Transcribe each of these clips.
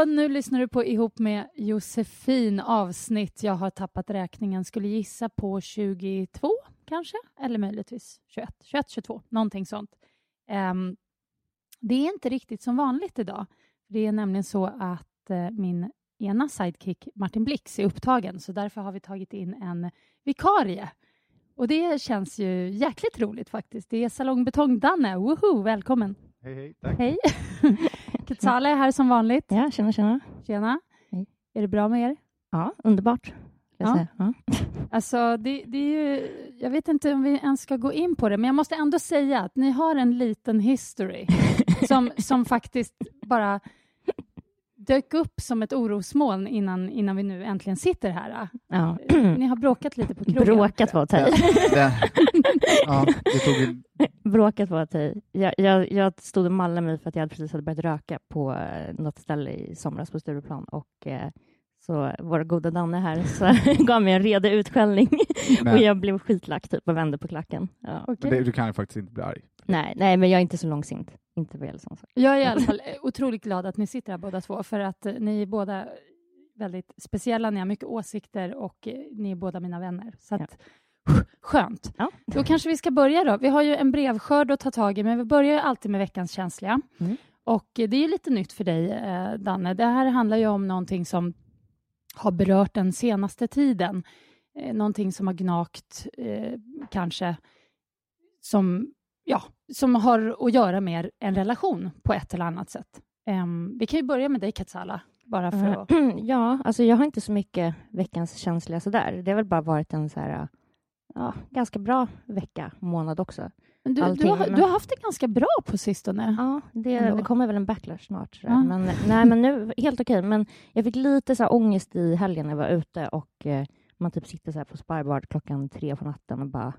Hallå! Nu lyssnar du på Ihop med Josefin avsnitt. Jag har tappat räkningen. Skulle gissa på 22 kanske, eller möjligtvis 21, 21, 22, någonting sånt. Ehm, det är inte riktigt som vanligt idag. Det är nämligen så att eh, min ena sidekick Martin Blix är upptagen, så därför har vi tagit in en vikarie. Och det känns ju jäkligt roligt faktiskt. Det är Salongbetong-Danne. Woho! Välkommen! Hej, hej. Tack. Hej! Quetzale är här som vanligt. Ja, tjena, tjena. Tjena. Hej. Är det bra med er? Ja, underbart. Ja. Ja. Alltså, det, det är ju, jag vet inte om vi ens ska gå in på det, men jag måste ändå säga att ni har en liten history som, som faktiskt bara dök upp som ett orosmoln innan, innan vi nu äntligen sitter här. Ja. Ni har bråkat lite på krogen. Bråkat var att ja, det tog Bråkat var att. Jag, jag, jag stod och mallade mig för att jag precis hade börjat röka på eh, något ställe i somras på Stureplan och eh, så vår goda Danne här så gav mig en redig utskällning och jag blev skitlack typ och vände på klacken. Ja. Men det, du kan ju faktiskt inte bli arg. Nej, nej, men jag är inte så långsint. Inte vad gäller sån sak. Jag är i alla fall otroligt glad att ni sitter här båda två, för att eh, ni är båda väldigt speciella, ni har mycket åsikter och eh, ni är båda mina vänner. Så att, Skönt. Ja. Då kanske vi ska börja då. Vi har ju en brevskörd att ta tag i, men vi börjar ju alltid med veckans känsliga. Mm. Och eh, det är ju lite nytt för dig, eh, Danne. Det här handlar ju om någonting som har berört den senaste tiden. Eh, någonting som har gnagt, eh, kanske, som, ja, som har att göra med en relation på ett eller annat sätt. Em, vi kan ju börja med dig, Katsala, bara för att... Ja, alltså jag har inte så mycket veckans känsliga sådär. Det har väl bara varit en så här, ja, ganska bra vecka, månad också. Du, du, har, du har haft det ganska bra på sistone. Ja, det, det kommer väl en backlash snart. Ja. Men, nej, men nu, helt okej. Men jag fick lite så här ångest i helgen när jag var ute och eh, man typ sitter så här på Spybar klockan tre på natten och bara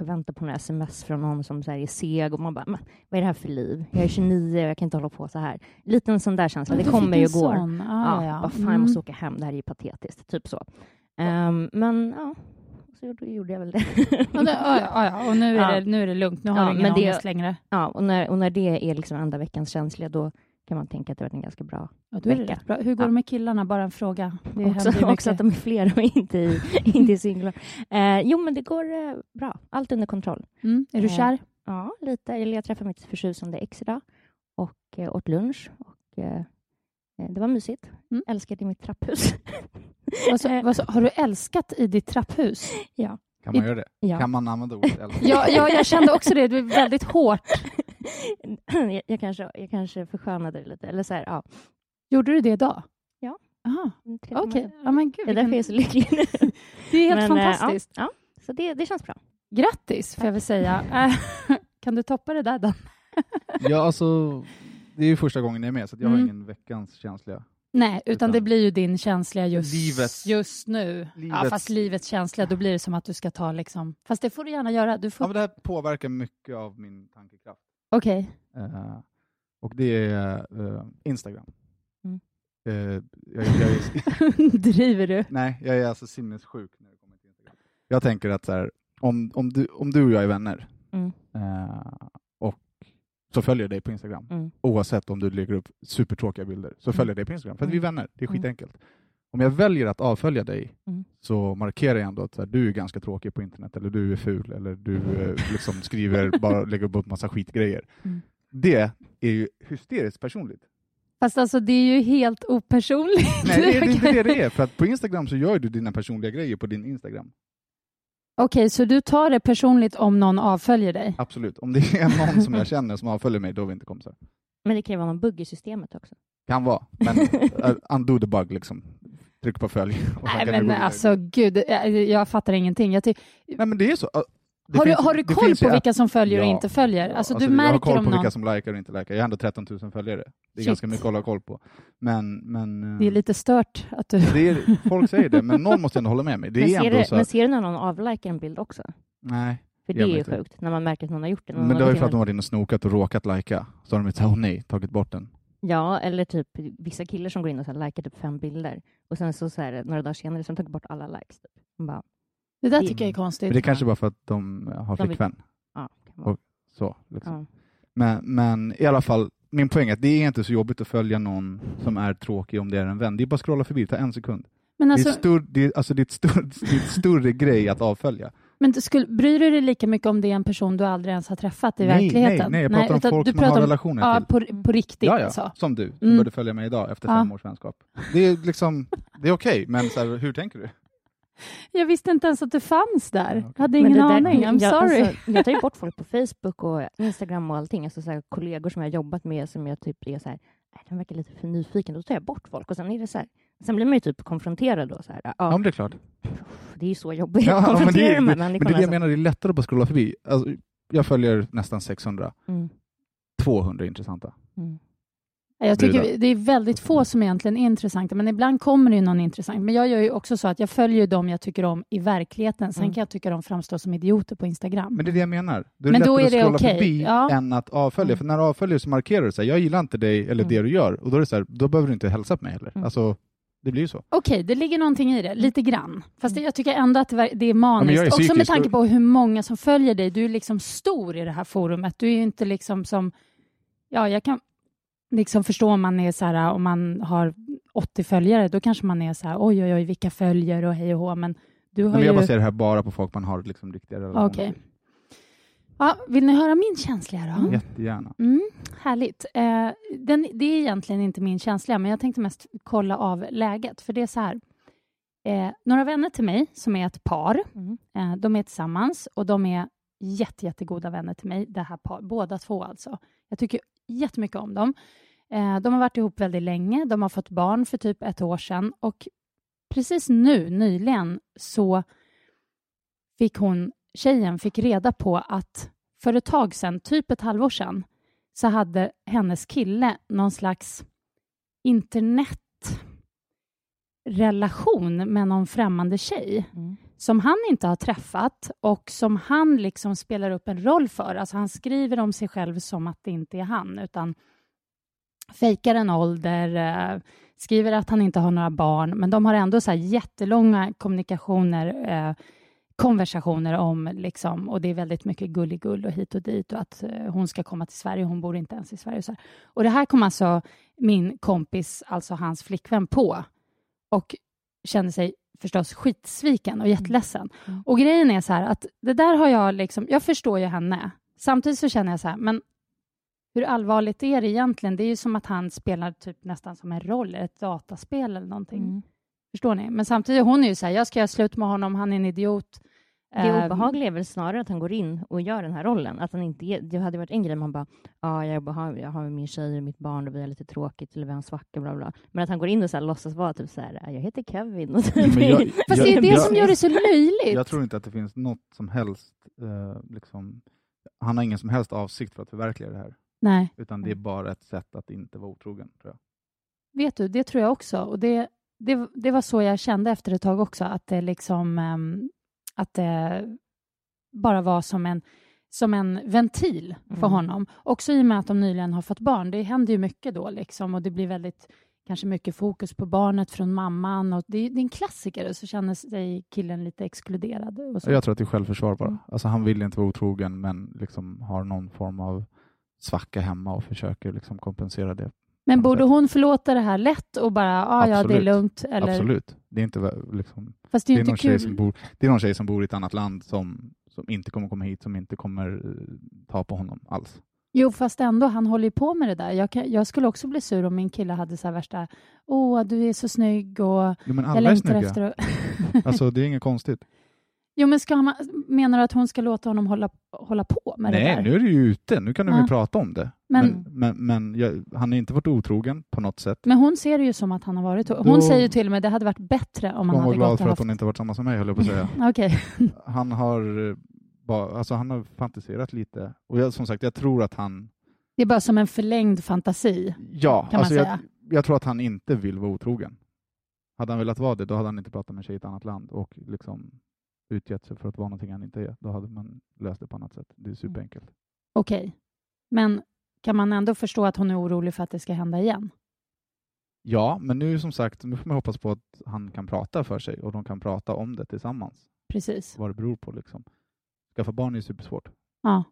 väntar på några sms från någon som så här är seg och man bara, vad är det här för liv? Jag är 29 och jag kan inte hålla på så här. Lite en sån där känsla. Det kommer ju går. Ah, Ja, ja. fan, jag Mm. måste åka hem. Det här är ju patetiskt. Typ så. Ehm, men ja, så gjorde, jag väl det. Ja, det, ja, ja, och nu är, Ja. det, nu är det lugnt. Nu har Ja, du ingen ångest längre. ja, och, när, och när det är liksom enda veckans känsliga, då kan man tänka att det var en ganska bra Ja, då vecka. rätt bra. Hur går Ja. det med killarna? Bara en fråga. Det också, också att de är fler och inte, i, inte är singlar. Eh, jo, men det går eh, bra. Allt under kontroll. mm. Är du eh, kär? Ja, lite. Eller jag träffade mitt förtjusande ex idag och eh, åt lunch. Och, eh, eh, det var mysigt. Mm. Älskade mitt trapphus. Vad så, eh, vad så, har du älskat i ditt trapphus? ja. Kan man I- göra det? ja. Kan man använda ordet älska? Ja, ja, jag kände också det. Det är väldigt hårt. Jag, jag, kanske, jag kanske förskönade det lite. Eller så här, ja. Gjorde du det idag? Ja. Aha, tredje okej. månad. Ja, men gud, Det är därför jag är så lycklig nu. Det är helt Men, eh, fantastiskt. Ja, ja. Så det, det känns bra. Grattis, får jag väl säga. Kan du toppa det där, Dan? Ja, alltså, det är ju första gången jag är med, så jag har Mm. ingen veckans känsliga. Nej, utan Utan- det blir ju din känsliga just, Livets- just nu. Ja, livets- fast livets känsliga, då blir det som att du ska ta liksom... Fast det får du gärna göra. Du får... Ja, men det här påverkar mycket av min tankekraft. Okej. Eh, Och det är eh, Instagram. Mm. Eh, jag, jag är, Driver du? nej, jag är alltså sinnessjuk när det kommer till Instagram. Jag tänker att så här, om, om, du, om du och jag är vänner Mm. och så följer jag dig på Instagram, Mm. oavsett om du lägger upp supertråkiga bilder, så följer jag dig på Instagram, för att vi är Mm. vänner. Det är Mm. Om jag väljer att avfölja dig Mm. så markerar jag ändå att så här, du är ganska tråkig på internet, eller du är ful, eller du eh, liksom skriver, bara lägger upp massa skitgrejer. Mm. Det är ju hysteriskt personligt. Fast alltså det är ju helt opersonligt. Nej, det är det är inte det det är, för att på Instagram så gör du dina personliga grejer på din Instagram. Okej, så du tar det personligt om någon avföljer dig? Absolut. Om det är någon som jag känner som avföljer mig, då är vi inte kompisar. Men det kan ju vara någon bugg i systemet också. Kan vara, men uh, undo the bug liksom. Tryck på följ. och Nej men alltså gud, jag, jag fattar ingenting. Jag ty-. Nej men det är så. Det har, finns- du, har du koll på vilka som följer och Ja. inte följer? Alltså, Alltså, du jag har märker koll på någon... vilka som likar och inte likar. Jag har ändå 13 000 följare. Det är Shit. ganska mycket att hålla koll på. Men, men Det är lite stört att du... det är, folk säger det, men någon måste ändå hålla med mig. Det men, är ser ändå du, så men att, ser du när någon avlikar en bild också? nej. För det är ju inte. sjukt, när man märker att någon har gjort det. Men det har var ju för att de in varit inne och snokat och råkat lajka. Så har de inte, åh nej, tagit bort den. Ja, eller typ vissa killar som går in och så här likar typ fem bilder och sen så, så här, några dagar senare så har de tagit bort alla likes. Typ. Man bara, Det där tycker jag är konstigt. Men det är kanske bara för att de har De vill- flickvän. ja. Och- Så, liksom. Ja. men, men i alla fall, min poäng är att det är inte så jobbigt att följa någon som är tråkig om det är en vän. Det är bara att scrolla förbi, det tar en sekund. Men, det, alltså, är stor, det, är, alltså, det, är stor, det är ett större grej att avfölja. Men du skulle, bryr du dig lika mycket om det är en person du aldrig ens har träffat i nej, verkligheten? nej, nej, jag pratar utan om folk du man har pratar om- relationer Ja, till. på, på riktigt Ja, ja, alltså. som du, som Mm. började följa mig idag efter Ja. fem års vänskap. Det är liksom, det är okej, men så här, hur tänker du? Jag visste inte ens att du fanns där. Ja. Jag hade ingen där- aning. I'm jag, sorry. Alltså, jag tar ju bort folk på Facebook och Instagram och allting. Alltså, så här, kollegor som jag har jobbat med som jag typ är så här, "Nej, de verkar lite för nyfiken. Då tar jag bort folk och sen är det så här, sen blir man ju typ konfronterad då. Så här, ja, Ja, men det är klart. Det är ju så jobbigt Ja, att men det, konfrontera är- de här men, det är det jag alltså. menar, det är lättare att bara scrolla förbi. Alltså, jag följer nästan 600, Mm, 200 intressanta. mm. Jag tycker det är väldigt få som egentligen är intressanta, men ibland kommer det ju någon intressant. Men jag gör ju också så att jag följer dem jag tycker om i verkligheten. Sen Mm. kan jag tycka de framstår som idioter på Instagram. Men det är det jag menar. Det är Men lättare då är att det scrolla okej. förbi Ja. än att avfölja. Mm. För när du avföljer så markerar du så här, jag gillar inte dig eller Mm. det du gör. Och då är det så här, då behöver du inte hälsa på mig heller. Mm. Alltså, det blir ju så. Okej, det ligger någonting i det, lite grann. Fast det, Mm. jag tycker ändå att det det är maniskt. jag är Också med tanke på hur många som följer dig. Du är liksom stor i det här forumet. Du är ju inte liksom som... Ja, jag kan liksom förstå om man är så här, om man har 80 följare, då kanske man är så här, oj, oj, oj, vilka följer och hej och hå. Men du har Men ju... jag baserar det här bara på folk man har liksom riktiga relationer Okej. Ja, vill ni höra min känsliga då? Jättegärna. Mm, härligt. Eh, den, det är egentligen inte min känsliga, men jag tänkte mest kolla av läget. För det är så här. Eh, några vänner till mig som är ett par, Mm. eh, de är tillsammans och de är jätte, jättegoda vänner till mig, det här par, båda två alltså. Jag tycker jättemycket om dem. Eh, de har varit ihop väldigt länge, de har fått barn för typ ett år sedan och precis nu, nyligen, så fick hon, tjejen fick reda på att för ett tag sedan, typ ett halvår sedan, så hade hennes kille någon slags internetrelation med någon främmande tjej Mm. som han inte har träffat och som han liksom spelar upp en roll för. Alltså han skriver om sig själv som att det inte är han, utan fejkar en ålder, eh, skriver att han inte har några barn, men de har ändå så här jättelånga kommunikationer, eh, konversationer om, liksom, och det är väldigt mycket gulligull och hit och dit och att eh, hon ska komma till Sverige, hon bor inte ens i Sverige. Och, så här. och det här kom alltså min kompis, alltså hans flickvän, på och kände sig förstås skitsviken och jätteledsen. Mm. Och grejen är så här att det där har jag liksom, jag förstår ju henne. Samtidigt så känner jag så här, men hur allvarligt är det egentligen? Det är ju som att han spelar typ nästan som en roll, ett dataspel eller någonting. Mm. Förstår ni? Men samtidigt, hon är ju så här, jag ska göra slut med honom, han är en idiot. Det Ehm, obehagliga är väl snarare att han går in och gör den här rollen. Att han inte är, det hade varit en grej om han bara, ja, jag, har, jag har min tjej och mitt barn och vi har lite tråkigt eller vi har en svacka, bla bla. Men att han går in och så här, låtsas vara typ så här, jag heter Kevin. Och så, Men jag- Fast det är det jag- som gör det så löjligt. Jag tror inte att det finns något som helst, eh, liksom, han har ingen som helst avsikt för att förverkliga det här, Nej, utan det är bara ett sätt att inte vara otrogen, tror jag. vet du, det tror jag också. Och det, det, det var så jag kände efter ett tag också, att det liksom, ehm, att det bara var som en som en ventil för Mm. honom. Också i och med att de nyligen har fått barn. Det händer ju mycket då liksom och det blir väldigt kanske mycket fokus på barnet från mamman. Och det, är, det är en klassiker och så känner sig killen lite exkluderad. Och så. Jag tror att det är självförsvar bara. Mm. Alltså, han vill inte vara otrogen men liksom har någon form av svacka hemma och försöker liksom kompensera det. Men borde hon förlåta det här lätt och bara, ah, ja, det är lugnt? Eller? Absolut. Det är, inte, liksom, Fast det är det är, någon inte kul. som bor, det är någon tjej som bor i ett annat land som, som inte kommer komma hit, som inte kommer eh, ta på honom alls. Jo, fast ändå, han håller ju på med det där. Jag, kan, jag skulle också bli sur om min kille hade så här värsta, åh, du är så snygg och Jo, men jag alla är längtar snygga. efter att... Alltså, det är inget konstigt. Jo, men ska man, menar du att hon ska låta honom hålla, hålla på med det Nej, där? nu är det ju ute. Nu kan de Ja. ju prata om det. Men, Men, men, men jag, han har inte varit otrogen på något sätt. men hon ser det ju som att han har varit Hon Då- säger ju till och med det hade varit bättre om han Hon var hade glad gått för och att haft... hon inte varit tillsammans med mig, höll jag på att säga. Okej. Han har, eh, bara, alltså, han har fantiserat lite. Och jag, som sagt, jag tror att han... Det är bara som en förlängd fantasi. Ja, Kan man alltså, jag, säga. jag tror att han inte vill vara otrogen. Hade han velat vara det, då hade han inte pratat med en tjej i ett annat land och liksom utgett sig för att vara någonting han inte är. Då hade man löst det på annat sätt. Det är superenkelt. Okej. Men kan man ändå förstå att hon är orolig för att det ska hända igen? Ja, men nu som sagt, nu får man hoppas på att han kan prata för sig och de kan prata om det tillsammans. Precis. Vad det beror på. Liksom. Skaffa barn är supersvårt. Ja.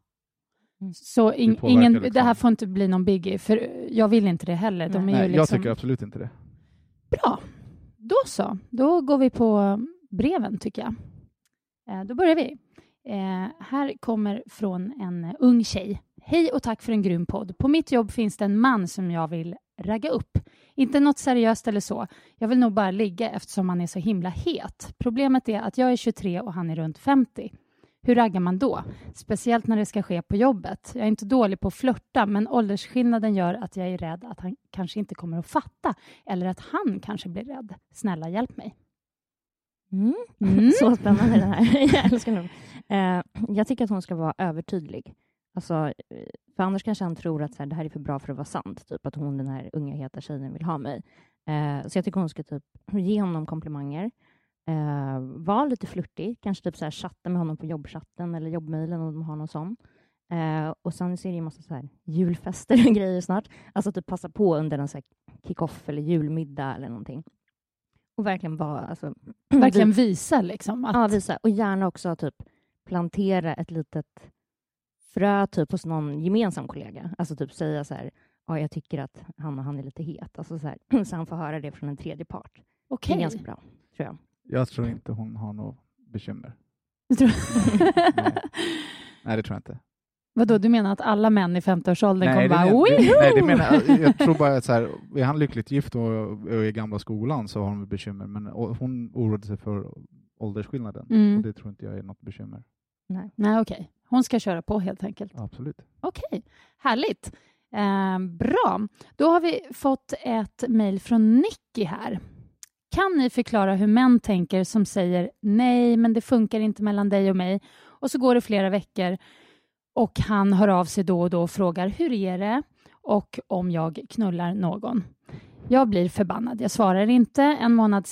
Mm. Så in, påverkar ingen, liksom- det här får inte bli någon biggie, för jag vill inte det heller. De är Nej. ju Nej, liksom... Jag tycker absolut inte det. Bra. Då så. Då går vi på breven, tycker jag. Eh, då börjar vi. Eh, här kommer från en eh, ung tjej. Hej och tack för en grym podd. På mitt jobb finns det en man som jag vill ragga upp. Inte något seriöst eller så. Jag vill nog bara ligga eftersom han är så himla het. Problemet är att jag är 23 och han är runt 50. Hur raggar man då? Speciellt när det ska ske på jobbet. Jag är inte dålig på att flörta, men åldersskillnaden gör att jag är rädd att han kanske inte kommer att fatta eller att han kanske blir rädd. Snälla, hjälp mig. Mm. Mm. Så spännande det här. Jag älskar nog. Eh, jag tycker att hon ska vara övertydlig. Alltså, eh, för annars kanske han tror att så här, det här är för bra för att vara sant. Typ att hon, den här unga heta tjejen, vill ha mig. Eh, så jag tycker hon ska typ ge honom komplimanger. Eh, vara lite flörtig. Kanske typ så här, chatta med honom på jobbchatten eller jobbmailen om de har någon sån. Eh, och sen så är det ju massa så här julfester och grejer snart. Alltså typ passa på under en så här kick-off eller julmiddag eller någonting. Och verkligen vara... Alltså, Verkligen visa liksom att... Ja, visa. Och gärna också typ plantera ett litet frö typ hos någon gemensam kollega. Alltså typ säga så här, ja, jag tycker att han och han är lite het. Alltså så, här, så han får höra det från en tredje part. Det Okej. är ganska bra, tror jag. Jag tror inte hon har något bekymmer. Tror... Nej, det tror jag inte. Vadå, du menar att alla män i 50-årsåldern kommer bara det, nej, det menar, jag- tror bara att så här, är han lyckligt gift och, i gamla skolan så har väl bekymmer, men hon oroade sig för åldersskillnaden Mm. och det tror inte jag är något bekymmer. Nej. Nej, okej. Hon ska köra på helt enkelt. Absolut. Okej, härligt. Eh, bra. Då har vi fått ett mejl från Nicky här. Kan ni förklara hur män tänker som säger nej, men det funkar inte mellan dig och mig och så går det flera veckor och han hör av sig då och då och frågar hur är det och om jag knullar någon. Jag blir förbannad. Jag svarar inte. En månad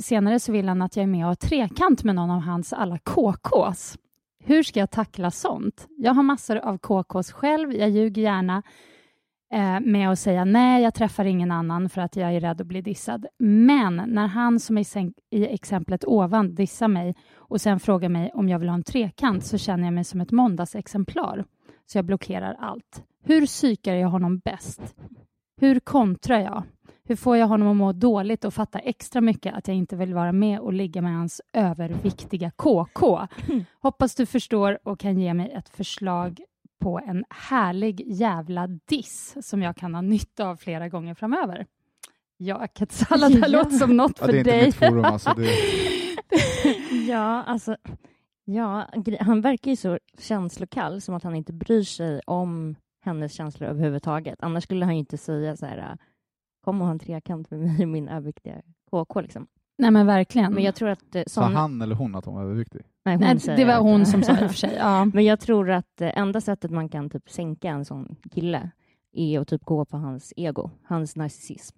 senare så vill han att jag är med och har trekant med någon av hans alla KKs. Hur ska jag tackla sånt? Jag har massor av KKs själv. Jag ljuger gärna eh, med att säga nej, jag träffar ingen annan för att jag är rädd att bli dissad. Men när han som i, i exemplet ovan dissar mig och sen frågar mig om jag vill ha en trekant så känner jag mig som ett måndagsexemplar. Så jag blockerar allt. Hur psykar jag honom bäst? Hur kontrar jag? Hur får jag honom att må dåligt och fatta extra mycket att jag inte vill vara med och ligga med hans överviktiga KK? Hoppas du förstår och kan ge mig ett förslag på en härlig jävla diss som jag kan ha nytta av flera gånger framöver. Ja, Quetzala, det här Ja. låter som något Ja, för det är inte dig. mitt forum alltså. Det, Ja, alltså, ja, han verkar ju så känslokall, som att han inte bryr sig om hennes känslor överhuvudtaget. Annars skulle han ju inte säga så här, kom och ha en trekant med mig och min överviktiga KK. Liksom. Nej, men verkligen. Men jag tror att... eh, sa Sån, han eller hon att hon var överviktig? nej, hon Nej, det var hon som sa det i och för sig. Ja. Men jag tror att eh, enda sättet man kan typ sänka en sån kille är att typ gå på hans ego, hans narcissism.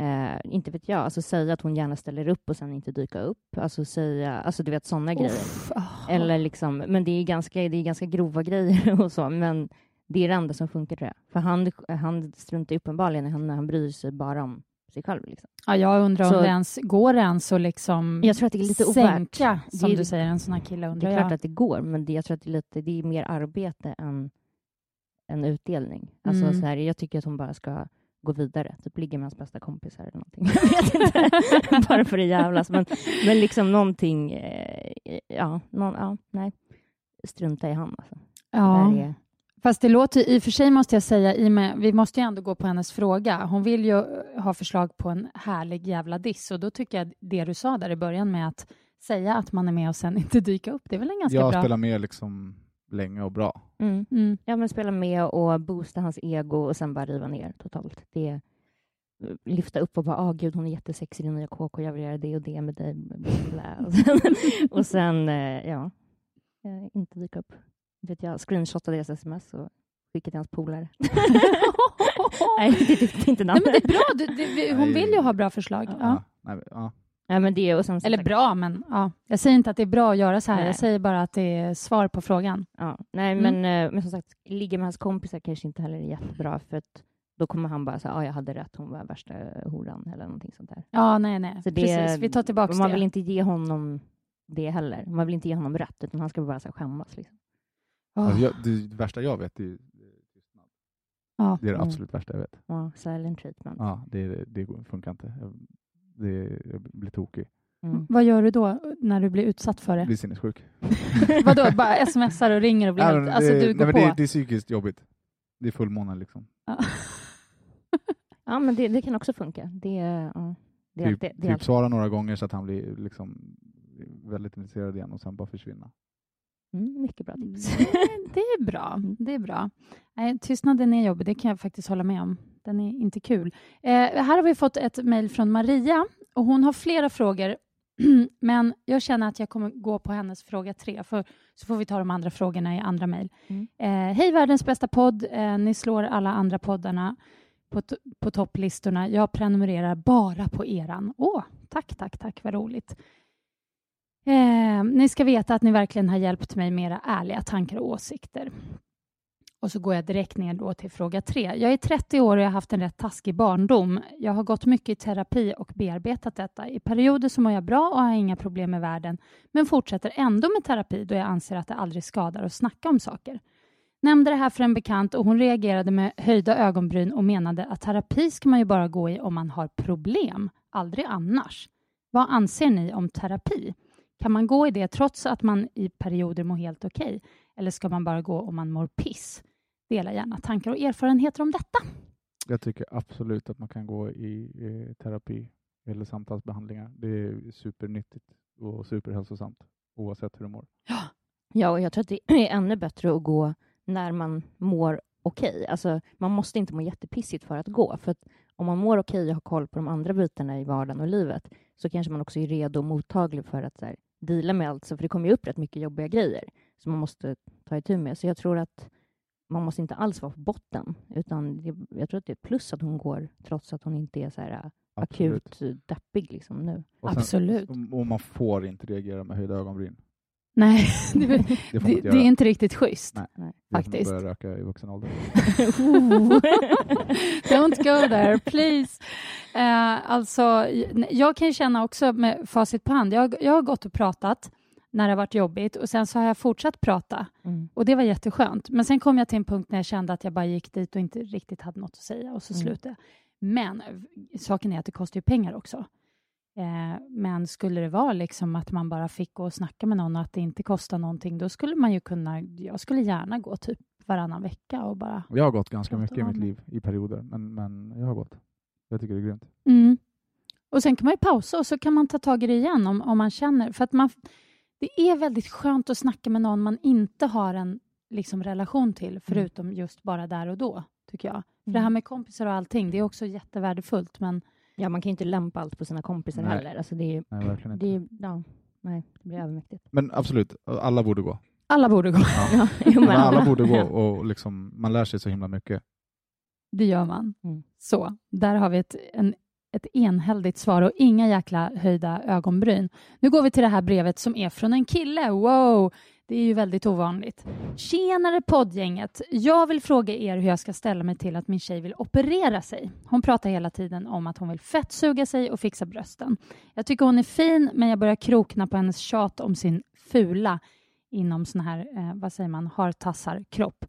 Eh, inte vet jag, alltså säga att hon gärna ställer upp och sen inte dyka upp. Alltså säga, alltså du vet sådana grejer. Ah. Eller liksom, men det är, ganska, det är ganska grova grejer och så, men det är det enda som funkar tror jag. För han, han struntar uppenbarligen i henne, han bryr sig bara om sig själv. Liksom. Ja, jag undrar om Så- det ens går det ens att liksom Jag tror att det är lite ovärt. sänka, Det som är- du säger, en sån här kille Det undrar är klart jag. att det går, men det, jag tror att det är, lite, det är mer arbete än, än utdelning. Alltså, Mm. så här, jag tycker att hon bara ska gå vidare, typ ligga med hans bästa kompisar eller någonting. Jag vet inte, bara för att jävlas. Men, men liksom någonting, eh, ja, någon, ja, nej. Strunta i han alltså. Ja. Fast det låter i och för sig måste jag säga, i och med, vi måste ju ändå gå på hennes fråga. Hon vill ju eh, ha förslag på en härlig jävla diss och då tycker jag det du sa där i början med att säga att man är med och sen inte dyka upp, det är väl en ganska Jag bra... spelar med liksom länge och bra. mm. Mm. Ja, men spela med och boosta hans ego och sen bara riva ner totalt. Det, lyfta upp och bara, åh gud, hon är jättesexig i den nya KK, jag vill göra det och det med dig. Och sen, och sen eh, ja, eh, inte dyka upp. Vet jag screenshotade deras sms och skickade till hans polare. Nej, det tyckte inte Nej, namn. men det är bra, du, det, hon vill ju ha bra förslag. Ja. Ja. Nej, men- ja. Nej, men det och sen, Eller bra, men ja. jag säger inte att det är bra att göra så här. Nej. Jag säger bara att det är svar på frågan. Ja, nej, Mm. men, eh, men som sagt, ligga med hans kompisar kanske inte heller är jättebra, för att då kommer han bara säga, ja, jag hade rätt, hon var värsta horan eller någonting sånt där. Ja, nej, nej. Så det, Precis, vi tar tillbaka Man det. vill inte ge honom det heller. Man vill inte ge honom rätt, utan han ska bara så här skämmas. Liksom. Alltså, jag, det värsta jag vet är tystnad. ja. Det är det Mm. absolut värsta jag vet. Ja, silent treatment. Ja, det, det funkar inte. Jag, det, jag blir tokig. Mm. Vad gör du då när du blir utsatt för Jag det? blir sinnessjuk. Vadå, bara smsar och ringer och blir helt... Alltså det, du nej, går men på? det, det är psykiskt jobbigt. Det är fullmåne liksom. Ja. Men det, det kan också funka. Det, ja, det är Typ, det är typ svara några gånger så att han blir liksom väldigt intresserad igen och sen bara försvinna. Mm, mycket bra tips. Det, det är bra. Det är bra. Nej, tystnaden är jobbig, det kan jag faktiskt hålla med om. Den är inte kul. Eh, här har vi fått ett mejl från Maria och hon har flera frågor men jag känner att jag kommer gå på hennes fråga tre, för så får vi ta de andra frågorna i andra mejl. Mm. Eh, Hej världens bästa podd. Eh, ni slår alla andra poddarna på, på topplistorna. Jag prenumererar bara på eran. Åh, tack, tack, tack, vad roligt. Eh, ni ska veta att ni verkligen har hjälpt mig med era ärliga tankar och åsikter. Och så går jag direkt ner då till fråga tre. Jag är 30 år och jag har haft en rätt taskig barndom. Jag har gått mycket i terapi och bearbetat detta. I perioder så mår jag bra och har inga problem med världen, men fortsätter ändå med terapi då jag anser att det aldrig skadar att snacka om saker. Nämnde det här för en bekant och hon reagerade med höjda ögonbryn och menade att terapi ska man ju bara gå i om man har problem, aldrig annars. Vad anser ni om terapi? Kan man gå i det trots att man i perioder mår helt okej? Eller ska man bara gå om man mår piss? Dela gärna tankar och erfarenheter om detta. Jag tycker absolut att man kan gå i eh, terapi eller samtalsbehandlingar. Det är supernyttigt och superhälsosamt oavsett hur du mår. Ja, och jag tror att det är ännu bättre att gå när man mår okej. Alltså, man måste inte må jättepissigt för att gå. För att om man mår okej och har koll på de andra bitarna i vardagen och livet så kanske man också är redo och mottaglig för att så här, deala med allt. Så, för det kommer ju upp rätt mycket jobbiga grejer som man måste ta itu med. Så jag tror att man måste inte alls vara på botten. Utan det, jag tror att det är plus att hon går trots att hon inte är så här, Absolut. akut deppig liksom, nu. Och sen- Absolut. Och man får inte reagera med höjda ögonbryn. Nej, det, Det det, det är inte riktigt schysst. Nej. Nej. Det är som att faktiskt. börja röka i vuxen ålder. Don't go there, please. Eh, alltså, jag kan känna också med facit på hand. Jag, jag har gått och pratat när det har varit jobbigt och sen så har jag fortsatt prata Mm. och det var jätteskönt. Men sen kom jag till en punkt när jag kände att jag bara gick dit och inte riktigt hade något att säga och så Mm. slutade jag. Men eh, saken är att det kostar ju pengar också. Eh, men skulle det vara liksom att man bara fick gå och snacka med någon och att det inte kostar någonting, då skulle man ju kunna, jag skulle gärna gå typ varannan vecka och bara Jag har gått ganska mycket i mitt liv i perioder, men, men jag har gått. Jag tycker det är grymt. Mm. Och sen kan man ju pausa och så kan man ta tag i det igen om, om man känner. För att man, det är väldigt skönt att snacka med någon man inte har en liksom, relation till, förutom just bara där och då, tycker jag. För det här med kompisar och allting, det är också jättevärdefullt, men Ja, man kan ju inte lämpa allt på sina kompisar Nej. heller. Alltså det är, ju- Nej, verkligen inte. det är, ja, nej, det blir övermäktigt. Men absolut, alla borde gå. alla borde gå. Ja. Ja, Men alla borde gå och liksom, man lär sig så himla mycket. Det gör man. Mm. Så, där har vi ett, en ett enhälligt svar och inga jäkla höjda ögonbryn. Nu går vi till det här brevet som är från en kille. Wow! Det är ju väldigt ovanligt. Tjenare poddgänget! Jag vill fråga er hur jag ska ställa mig till att min tjej vill operera sig. Hon pratar hela tiden om att hon vill fettsuga sig och fixa brösten. Jag tycker hon är fin, men jag börjar krokna på hennes tjat om sin fula inom sån här, eh, vad säger man, hartassar kropp.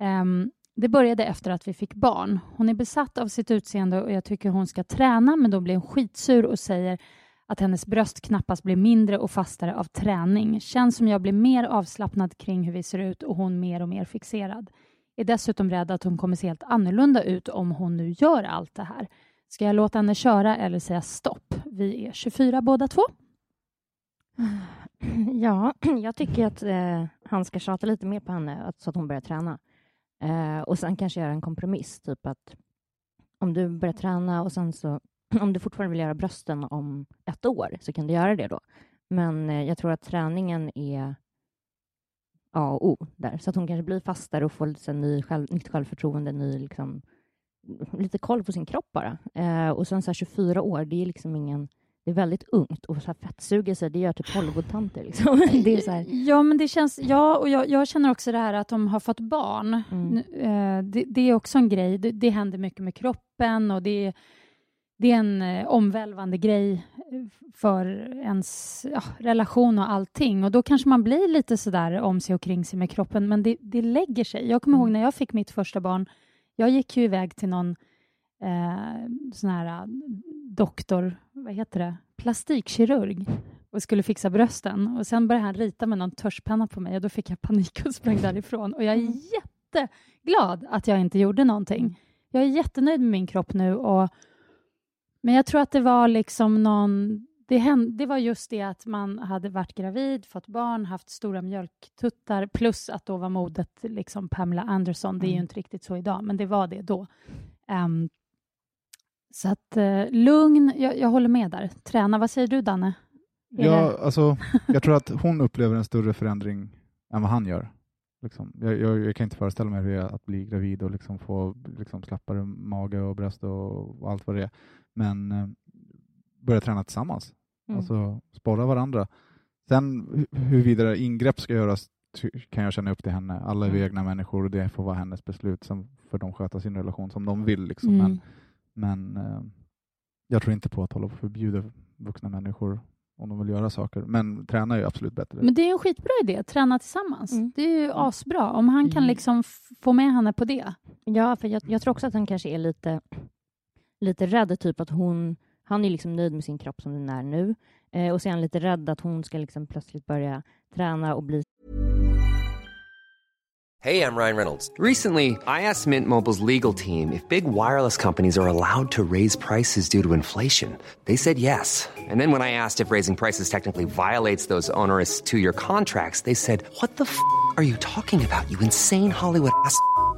Um, ehm, det började efter att vi fick barn. Hon är besatt av sitt utseende och jag tycker hon ska träna, men då blir hon skitsur och säger att hennes bröst knappast blir mindre och fastare av träning. Känns som jag blir mer avslappnad kring hur vi ser ut och hon mer och mer fixerad. Är dessutom rädd att hon kommer se helt annorlunda ut om hon nu gör allt det här. Ska jag låta henne köra eller säga stopp? Vi är 24 båda två. Ja, jag tycker att eh, han ska tjata lite mer på henne så att hon börjar träna. Eh, och sen kanske göra en kompromiss, typ att om du börjar träna och sen så om du fortfarande vill göra brösten om ett år så kan du göra det då. Men eh, jag tror att träningen är A och O där, så att hon kanske blir fastare och får lite ny själv, nytt självförtroende, ny, liksom, lite koll på sin kropp bara. Eh, och sen så här 24 år, det är liksom ingen det är väldigt ungt och så här fettsuger sig, det gör typ Hollywoodtanter. Liksom. Det är så här. Ja, men det känns... Ja, och jag, jag, känner också det här att de har fått barn. Mm. Eh, det, det, är också en grej. Det, det händer mycket med kroppen och det, det är en eh, omvälvande grej för ens ja, relation och allting. Och då kanske man blir lite sådär om sig och kring sig med kroppen, men det, det lägger sig. Jag kommer mm. ihåg när jag fick mitt första barn. Jag gick ju iväg till någon eh, sån här doktor, vad heter det, plastikkirurg och skulle fixa brösten. Och Sen började han rita med någon tuschpenna på mig och då fick jag panik och sprang därifrån. Och jag är mm. jätteglad att jag inte gjorde någonting. Jag är jättenöjd med min kropp nu. Och, men jag tror att det var liksom någon... Det, hände, det var just det att man hade varit gravid, fått barn, haft stora mjölktuttar plus att då var modet liksom Pamela Anderson. Det är ju mm. inte riktigt så idag, men det var det då. Um, så att eh, lugn, jag, jag, håller med där. Träna, vad säger du Danne? Är ja, det... alltså, jag tror att hon upplever en större förändring än vad han gör. Liksom. Jag, jag, jag, kan inte föreställa mig hur det är att bli gravid och liksom få liksom, slappare mage och bröst och, och allt vad det är. Men eh, börja träna tillsammans, mm. alltså sporra varandra. Sen huruvida ingrepp ska göras kan jag känna upp till henne. Alla är vi mm. egna människor och det får vara hennes beslut. Sen får de sköta sin relation som de vill. Liksom. Mm. Men men eh, jag tror inte på att hålla på och förbjuda vuxna människor om de vill göra saker. Men träna är absolut bättre. Men det är en skitbra idé, träna tillsammans. Mm. Det är ju asbra. Om han kan mm. liksom få med henne på det. Ja, för jag, jag, tror också att han kanske är lite, lite rädd, typ att hon... Han är liksom nöjd med sin kropp som den är nu. Eh, och så är han lite rädd att hon ska liksom plötsligt börja träna och bli Hej, I'm Ryan Reynolds. Recently, I asked Mint Mobiles legal team if big wireless companies are allowed to raise prices due to inflation. They said yes. And then when I asked if raising prices technically violates those onerous two-year contracts, they said, what the f*** are you talking about, you insane Hollywood ass?"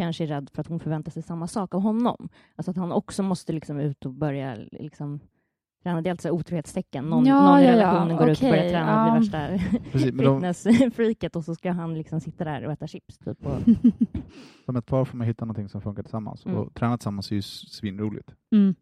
kanske är rädd för att hon förväntar sig samma sak av honom. Alltså att han också måste liksom ut och börja liksom träna. Det är alltså otrohetstecken. Någon, Ja, någon i ja, ja. relationen går ut och börjar träna ja. och blir värsta fitnessfreaket och så ska han liksom sitta där och äta chips. Typ, som ett par får man hitta någonting som funkar tillsammans. Mm. Och träna tillsammans är ju svinroligt. Mm.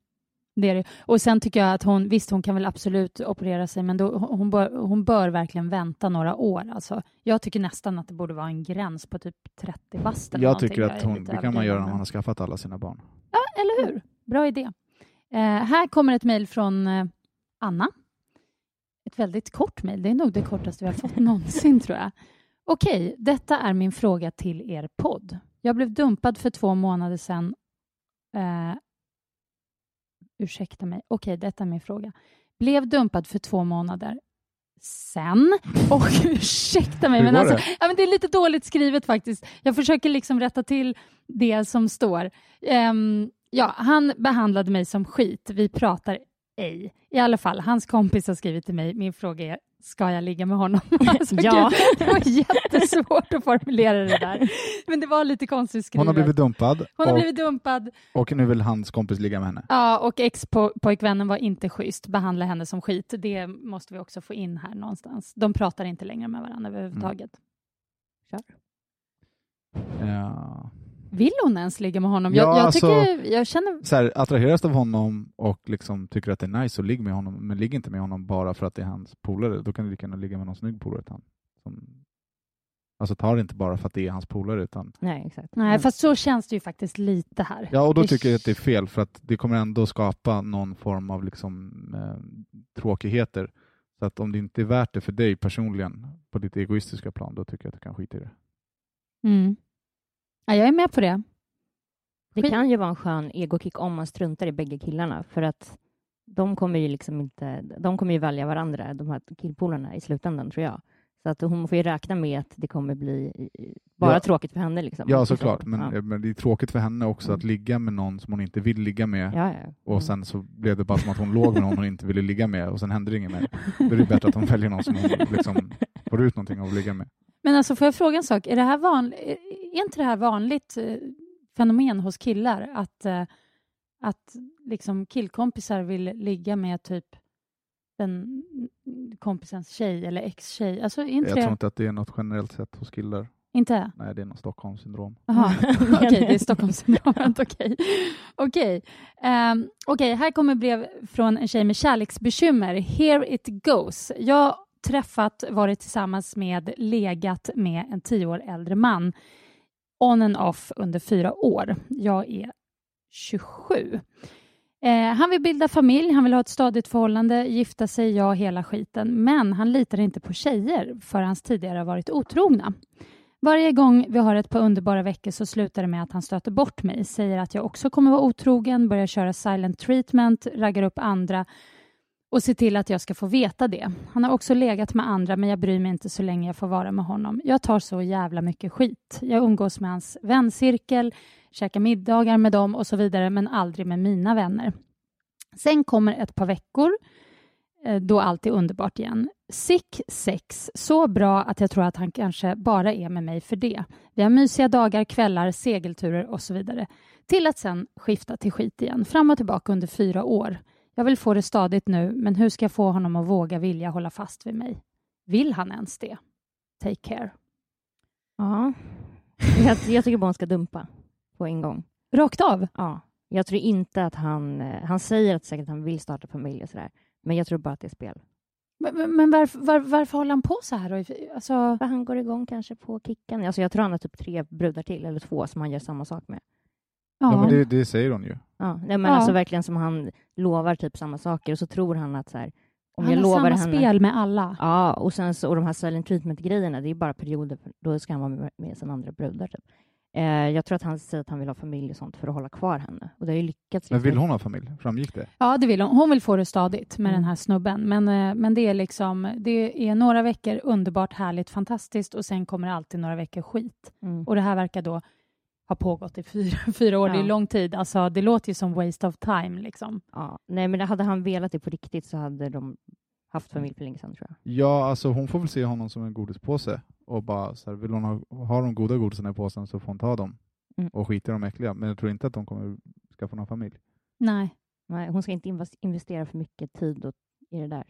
Det är det. Och sen tycker jag att hon, visst hon kan väl absolut operera sig, men då, hon, bör, hon bör verkligen vänta några år. Alltså, jag tycker nästan att det borde vara en gräns på typ 30 bast Jag tycker att hon, det kan man göra när man har skaffat alla sina barn. Ja, eller hur? Bra idé. Eh, här kommer ett mejl från eh, Anna. Ett väldigt kort mejl. Det är nog det kortaste vi har fått någonsin, tror jag. Okej, detta är min fråga till er podd. Jag blev dumpad för två månader sedan. Eh, ursäkta mig. Okej, detta är min fråga. Blev dumpad för två månader sen. Och ursäkta mig, men, alltså, det? ja, men det är lite dåligt skrivet faktiskt. Jag försöker liksom rätta till det som står. Ehm, ja, han behandlade mig som skit. Vi pratar ej. I alla fall, hans kompis har skrivit till mig. Min fråga är, ska jag ligga med honom? Alltså, Ja. gud, det var jättesvårt att formulera det där. Men det var lite konstigt skrivet. Hon har blivit dumpad Hon har och, blivit dumpad. och nu vill hans kompis ligga med henne. Ja, och ex-pojkvännen var inte schysst, behandla henne som skit. Det måste vi också få in här någonstans. De pratar inte längre med varandra överhuvudtaget. Ja. Vill hon ens ligga med honom? Ja, jag, jag, alltså- tycker, jag känner... Så här, attraheras av honom och liksom tycker att det är nice att ligga med honom, men ligg inte med honom bara för att det är hans polare. Då kan du lika gärna ligga med någon snygg polare till han. Som, alltså ta det inte bara för att det är hans polare, utan nej, exakt. Nej, Mm. fast så känns det ju faktiskt lite här. Ja, och då tycker jag att det är fel, för att det kommer ändå skapa någon form av liksom, eh, tråkigheter. Så att om det inte är värt det för dig personligen, på ditt egoistiska plan, då tycker jag att du kan skita i det. Mm. Ja, jag är med på det. Det Skit- kan ju vara en skön egokick om man struntar i bägge killarna, för att de kommer ju liksom inte, de kommer ju välja varandra, de här killpolarna i slutändan, tror jag. Så att hon får ju räkna med att det kommer bli eh, bara Ja. tråkigt för henne. Liksom. Ja, såklart, men, Ja. eh, men det är tråkigt för henne också Mm. att ligga med någon som hon inte vill ligga med, Ja, ja. och Mm. sen så blev det bara som att hon låg med någon hon inte ville ligga med, och sen hände det inget mer. Då är det bättre att hon väljer någon som hon liksom får ut någonting av att ligga med. Men alltså, får jag fråga en sak? Är, det här van... är inte det här vanligt eh, fenomen hos killar? Att, eh, att liksom killkompisar vill ligga med typ den kompisens tjej eller ex-tjej? Alltså, inte Jag det... tror inte att det är något generellt sett hos killar. Inte? Nej, det är något Stockholmssyndrom. Okej, det är Stockholmssyndromet. Okej, okej. Ehm, okej, här kommer brev från en tjej med kärleksbekymmer. Here it goes. Jag träffat, varit tillsammans med, legat med en tio år äldre man on and off under fyra år. Jag är 27. Eh, han vill bilda familj, han vill ha ett stadigt förhållande, gifta sig, ja, hela skiten. Men han litar inte på tjejer för hans tidigare har varit otrogna. Varje gång vi har ett par underbara veckor så slutar det med att han stöter bort mig, säger att jag också kommer vara otrogen, börjar köra silent treatment, raggar upp andra och se till att jag ska få veta det. Han har också legat med andra, men jag bryr mig inte så länge jag får vara med honom. Jag tar så jävla mycket skit. Jag umgås med hans väncirkel, käkar middagar med dem och så vidare, men aldrig med mina vänner. Sen kommer ett par veckor eh, då allt är underbart igen. Sick sex, så bra att jag tror att han kanske bara är med mig för det. Vi har mysiga dagar, kvällar, segelturer och så vidare. Till att sen skifta till skit igen, fram och tillbaka under fyra år. Jag vill få det stadigt nu, men hur ska jag få honom att våga vilja hålla fast vid mig? Vill han ens det? Take care. Ja. Jag, jag tycker bara hon ska dumpa på en gång. Rakt av? Ja. Jag tror inte att han... eh, Han säger att säkert han vill starta familj och sådär, men jag tror bara att det är spel. Men, men- men varför, var, varför håller han på så här? Då? Alltså, För han går igång kanske på kicken. Alltså jag tror han har typ tre brudar till, eller två, som han gör samma sak med. Ja, men det, det säger hon ju. Ja, nej, men Ja. alltså verkligen som han lovar typ samma saker och så tror han att så här, om han jag har lovar samma henne... spel med alla. Ja, och sen så, och de här silent treatment-grejerna, det är bara perioder, då ska han vara med, med sina andra brudar. Typ. Eh, jag tror att han säger att han vill ha familj och sånt för att hålla kvar henne. Och det har ju lyckats. Men vill hon ha familj? Framgick det? Ja, det vill hon. Hon vill få det stadigt med Mm. den här snubben. Men, eh, men det är liksom, det är några veckor underbart, härligt, fantastiskt och sen kommer det alltid några veckor skit. Mm. Och det här verkar då ha pågått i fyra, fyra år. Det är Ja. lång tid. Alltså, det låter ju som waste of time. Liksom. Ja, nej, men hade han velat det på riktigt så hade de haft familj för länge sedan, tror jag. Ja, alltså hon får väl se honom som en godispåse och bara så här, vill hon ha, ha de goda godisarna i påsen så får hon ta dem Mm. och skita i de äckliga. Men jag tror inte att de kommer skaffa någon familj. Nej. Nej, hon ska inte invest- investera för mycket tid i det där.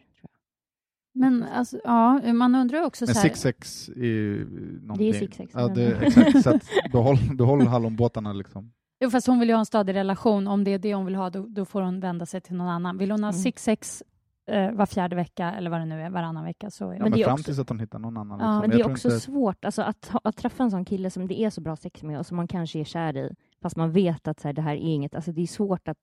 Men alltså, ja, man undrar också Men så här, 6-6 är ju någonting. 6-6, Ja, men- det, exakt. Så behåll, behåll hallonbåtarna liksom. Jo, fast hon vill ju ha en stadig relation. Om det är det hon vill ha, då, då får hon vända sig till någon annan. Vill hon ha Mm. 6-6 eh, var fjärde vecka, eller vad det nu är, varannan vecka, så är Ja, det. Men men det är fram också- tills att hon hittar någon annan. Ja, Liksom. Men Jag det är också inte- svårt alltså, att, att träffa en sån kille som det är så bra sex med och som man kanske är kär i, fast man vet att så här, det här är inget. Alltså, det är svårt att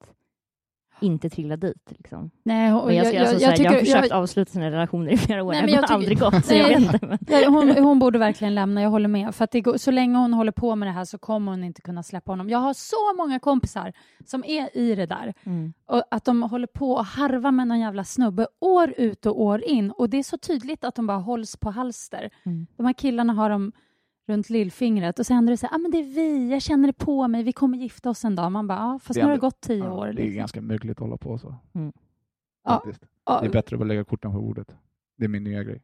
inte trilla dit. Liksom. Nej, och jag, jag, ska, jag, alltså, jag, så här, jag, har försökt avsluta sina relationer i flera år, Nej, men jag har tycker- aldrig gått. Nej. inte, men... Hon, hon borde verkligen lämna, jag håller med. För att går, så länge hon håller på med det här så kommer hon inte kunna släppa honom. Jag har så många kompisar som är i det där. Mm. Och att de håller på och harvar med någon jävla snubbe år ut och år in. Och det är så tydligt att de bara hålls på halster. Mm. De här killarna har dem runt lillfingret och sen är det så här, ah, men det är vi, jag känner det på mig, vi kommer gifta oss en dag. Man bara, ah, fast Det nu är har det gått tio Ja, år. Det är liksom. ganska mögligt att hålla på så. Mm. Ja. Ja, Det är bättre att bara lägga korten på bordet. Det är min nya grej.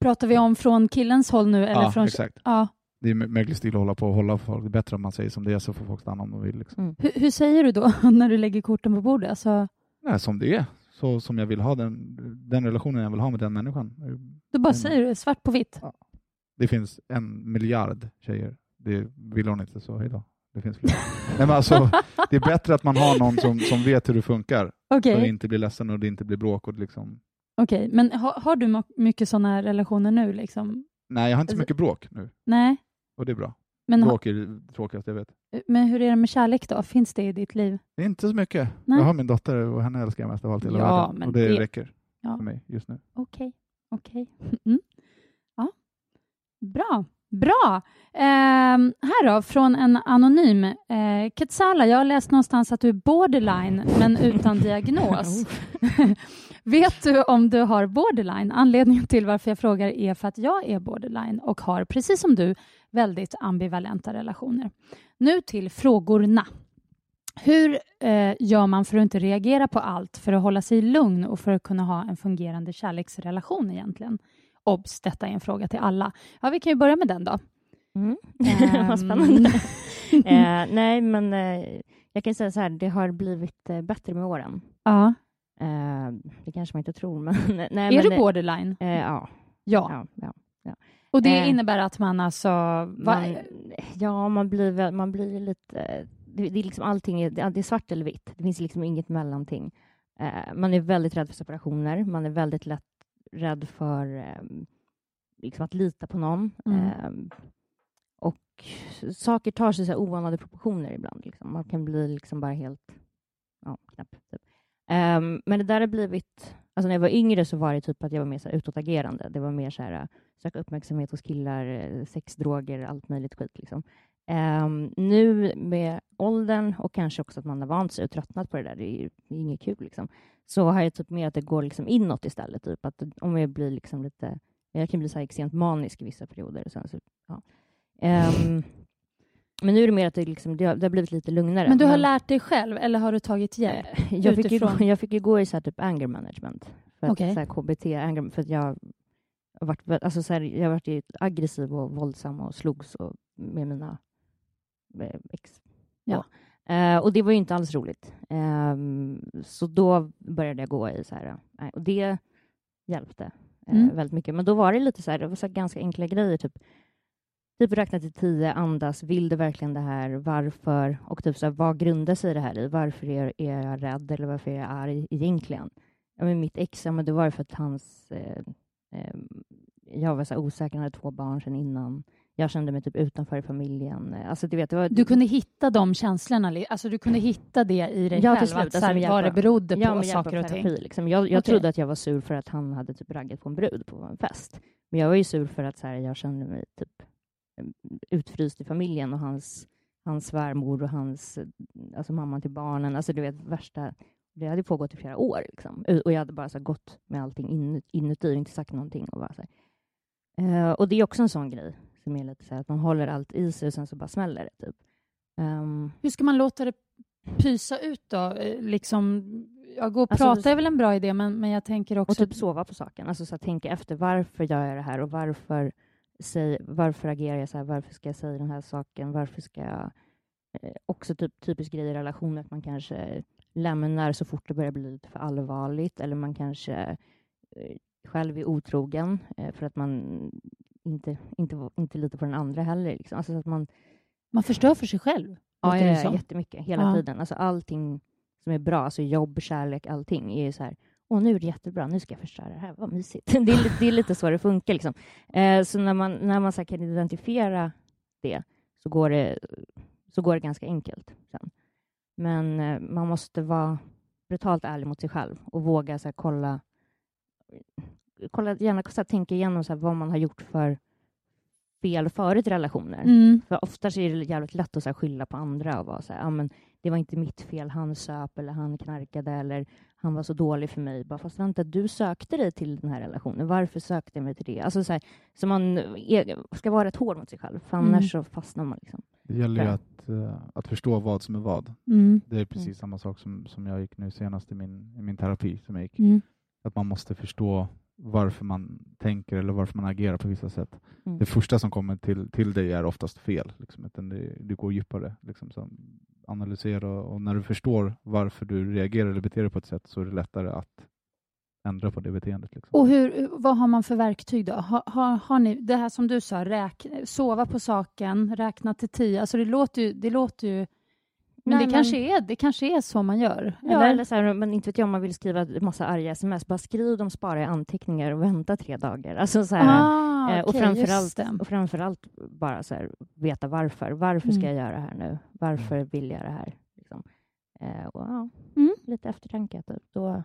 pratar vi om från killens håll nu? Eller ja, från... exakt. Ja. Det är mö- möglig stil att hålla på och hålla folk. Det är bättre om man säger som det är så får folk stanna om de vill. Liksom. Mm. Hur, hur säger du då när du lägger korten på bordet? Alltså, Nej, som det är. Så som jag vill ha den, den relationen jag vill ha med den människan. du bara säger det svart på vitt. Det finns en miljard tjejer. Det vill hon inte, så hej då. Det finns fler. Nej, men alltså, det är bättre att man har någon som, som vet hur det funkar. Okej, Så det inte blir ledsen och det inte blir bråk. Och liksom... okej. men har, har du mycket sådana relationer nu? Liksom? Nej, jag har inte så Alltså- mycket bråk nu. Nej, Och det är bra. men, Bråk är det tråkigaste jag vet. men hur är det med kärlek då? Finns det i ditt liv? Det är inte så mycket. Nej. Jag har min dotter och henne älskar jag mest av allt i hela Ja, världen. Och det, det- räcker Ja. för mig just nu. Okej, okej. Mm. Bra. Bra! Ehm, här då, från en anonym. Eh, Ketsala, jag har läst någonstans att du är borderline, men utan diagnos. Vet du om du har borderline? Anledningen till varför jag frågar är för att jag är borderline och har, precis som du, väldigt ambivalenta relationer. Nu till frågorna. Hur eh, gör man för att inte reagera på allt, för att hålla sig lugn och för att kunna ha en fungerande kärleksrelation egentligen? Obs, detta är en fråga till alla. Ja, vi kan ju börja med den då. Mm. Ehm. Vad spännande. eh, nej, men eh, jag kan säga så här, det har blivit eh, bättre med åren. Ja. Eh, det kanske man inte tror, men... nej, är men, du eh, borderline? Eh, ja, Ja. ja, ja. Och det eh, innebär att man alltså... Man, ja, man blir, man blir lite... Det, det är liksom allting, är, det är svart eller vitt. Det finns liksom inget mellanting. Man är väldigt rädd för separationer. Man är väldigt lätt rädd för eh, liksom att lita på någon. Mm. Eh, och saker tar sig så här oanade proportioner ibland. Liksom. Man kan bli liksom bara helt ja, knapp. Typ. Eh, men det där har blivit... Alltså när jag var yngre så var det typ att jag var mer så här utåtagerande. Det var mer så här eh, söka uppmärksamhet hos killar, eh, sex, droger, allt möjligt skit. Liksom. Ehm, nu med åldern och kanske också att man har vant sig och tröttnat på det där, det är ju inget kul, liksom. så har jag typ mer att det går liksom inåt istället. Typ att om jag blir liksom lite, jag kan bli så här extremt manisk i vissa perioder. Och sen så, ja. Ehm, men nu är det mer att det, liksom, det, har, det har blivit lite lugnare. men du har lärt dig själv eller har du tagit hjälp? Eh, jag, fick ju, jag fick ju gå i så typ anger management. För att, Okej. så KBT, anger, för att jag har varit, alltså så här, jag varit aggressiv och våldsam och slogs och, med mina ex. Ja. då. Eh, och det var ju inte alls roligt. Ehm, så då började jag gå i så här, och det hjälpte eh, Mm. väldigt mycket. Men då var det lite så här, det var så här ganska enkla grejer, typ Typ räkna till tio, andas, vill du verkligen det här, varför? Och typ så här, vad grundar sig det här i? Varför är, är jag rädd eller varför är jag arg egentligen? Ja, men mitt ex, ja, men det var för att hans... Eh, eh, jag var så osäker, han hade två barn sedan innan. Jag kände mig typ utanför familjen. Alltså, du vet, det var, Du kunde hitta de känslorna, alltså du kunde hitta det i dig Ja, själv, till slut, alltså, hjälp vad det berodde på ja, saker och ting. Liksom. Jag, jag Okej. trodde att jag var sur för att han hade typ raggat på en brud på en fest. Men jag var ju sur för att så här, jag kände mig typ eh, utfryst i familjen och hans, hans svärmor och hans, eh, alltså mamman till barnen, alltså du vet värsta, det hade pågått i flera år liksom. Och jag hade bara så här, gått med allting in, inuti och inte sagt någonting. Och, bara, så här. Eh, och det är också en sån grej som är lite så här, att man håller allt i sig och sen så bara smäller det. Typ. Ehm, Hur ska man låta det pysa ut då? Eh, Liksom, jag går och Alltså, prata är väl en bra idé, men, men jag tänker också... Och typ sova på saken. Alltså så att tänka efter varför gör jag det här och varför, säg, varför agerar jag så här? Varför ska jag säga den här saken? Varför ska jag... Eh, också typ typisk grej i relationer att man kanske lämnar så fort det börjar bli lite för allvarligt eller man kanske eh, själv är otrogen eh, för att man inte, inte, inte litar på den andra heller. Liksom. Alltså, så att man, Man förstör för sig själv. ja, ja, som. jättemycket, hela Ja. tiden. Alltså, allting som är bra, alltså jobb, kärlek, allting är ju så här Åh, nu är det jättebra, nu ska jag förstöra det här, vad mysigt. Det är, lite- det är lite så det funkar. Liksom. Eh, så när man, när man så kan identifiera det så går det, så går det ganska enkelt sen. Men eh, man måste vara brutalt ärlig mot sig själv och våga så kolla, kolla gärna så här, tänka igenom så här, vad man har gjort för fel förut i relationer. Mm. För ofta så är det jävligt lätt att så här, skylla på andra och vara så här, ah, men det var inte mitt fel, han söp eller han knarkade eller han var så dålig för mig. Bara, fast vänta, du sökte dig till den här relationen. Varför sökte jag mig till det? Alltså, så, här, så man är, ska vara rätt hård mot sig själv, för annars Mm. så fastnar man. Liksom. Det gäller ju att, eh, att förstå vad som är vad. Mm. Det är precis samma sak som, som jag gick nu senast i min, i min terapi. Som jag gick. Mm. Att man måste förstå varför man tänker eller varför man agerar på vissa sätt. Mm. Det första som kommer till, till dig är oftast fel. Liksom, utan det, du går djupare. Liksom, så analysera och, och när du förstår varför du reagerar eller beter dig på ett sätt så är det lättare att ändra på det beteendet. Liksom. Och hur, vad har man för verktyg då? Har, har, har ni, det här som du sa, räk, sova på saken, räkna till tio. Alltså det låter ju... Det låter ju men Nej, det, Kanske är, det kanske är så man gör? Ja, eller? eller så här, men inte vet jag om man vill skriva en massa arga sms. Bara skriv dem, spara i anteckningar och vänta tre dagar. Alltså så här, ah, eh, och, okej, framförallt, och framförallt bara så här, veta varför. Varför ska Mm. jag göra det här nu? Varför vill jag det här? Liksom. Eh, och, ja, Mm. Lite eftertanke. Typ. Då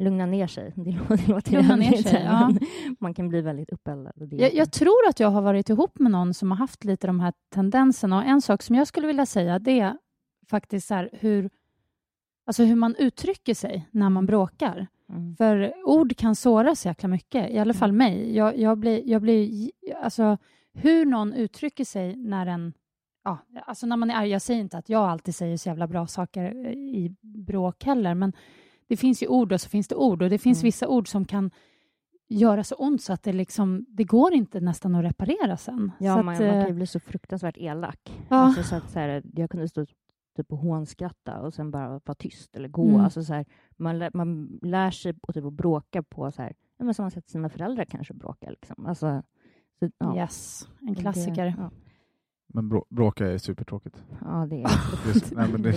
lugna ner sig. Det låter, Lugna ner sig, ja. Man kan bli väldigt uppeldad. Jag, jag tror att jag har varit ihop med någon som har haft lite de här tendenserna. Och en sak som jag skulle vilja säga det är faktiskt så hur, alltså hur man uttrycker sig när man bråkar. Mm. För ord kan såra så jäkla mycket, i alla fall mig. Jag, jag blir, jag blir, alltså hur någon uttrycker sig när en Ja, alltså när man är arg, jag säger inte att jag alltid säger så jävla bra saker eh, i bråk heller, men det finns ju ord och så finns det ord och det finns Mm. vissa ord som kan göra så ont så att det liksom, det går inte nästan att reparera sen. Ja, så man, att, man eh, kan ju bli så fruktansvärt elak. Ja. Alltså, så att, så här, jag kunde stå typ och hånskratta och sen bara vara tyst eller gå. Mm. Alltså, så här, man, lär, man lär sig att typ, att bråka på så här, ja, men som man sett sina föräldrar kanske bråka. Liksom. Alltså, så, ja, Yes, en det- klassiker. ja, Men brå, bråka är supertråkigt. ja, det är... Det, nej, men det,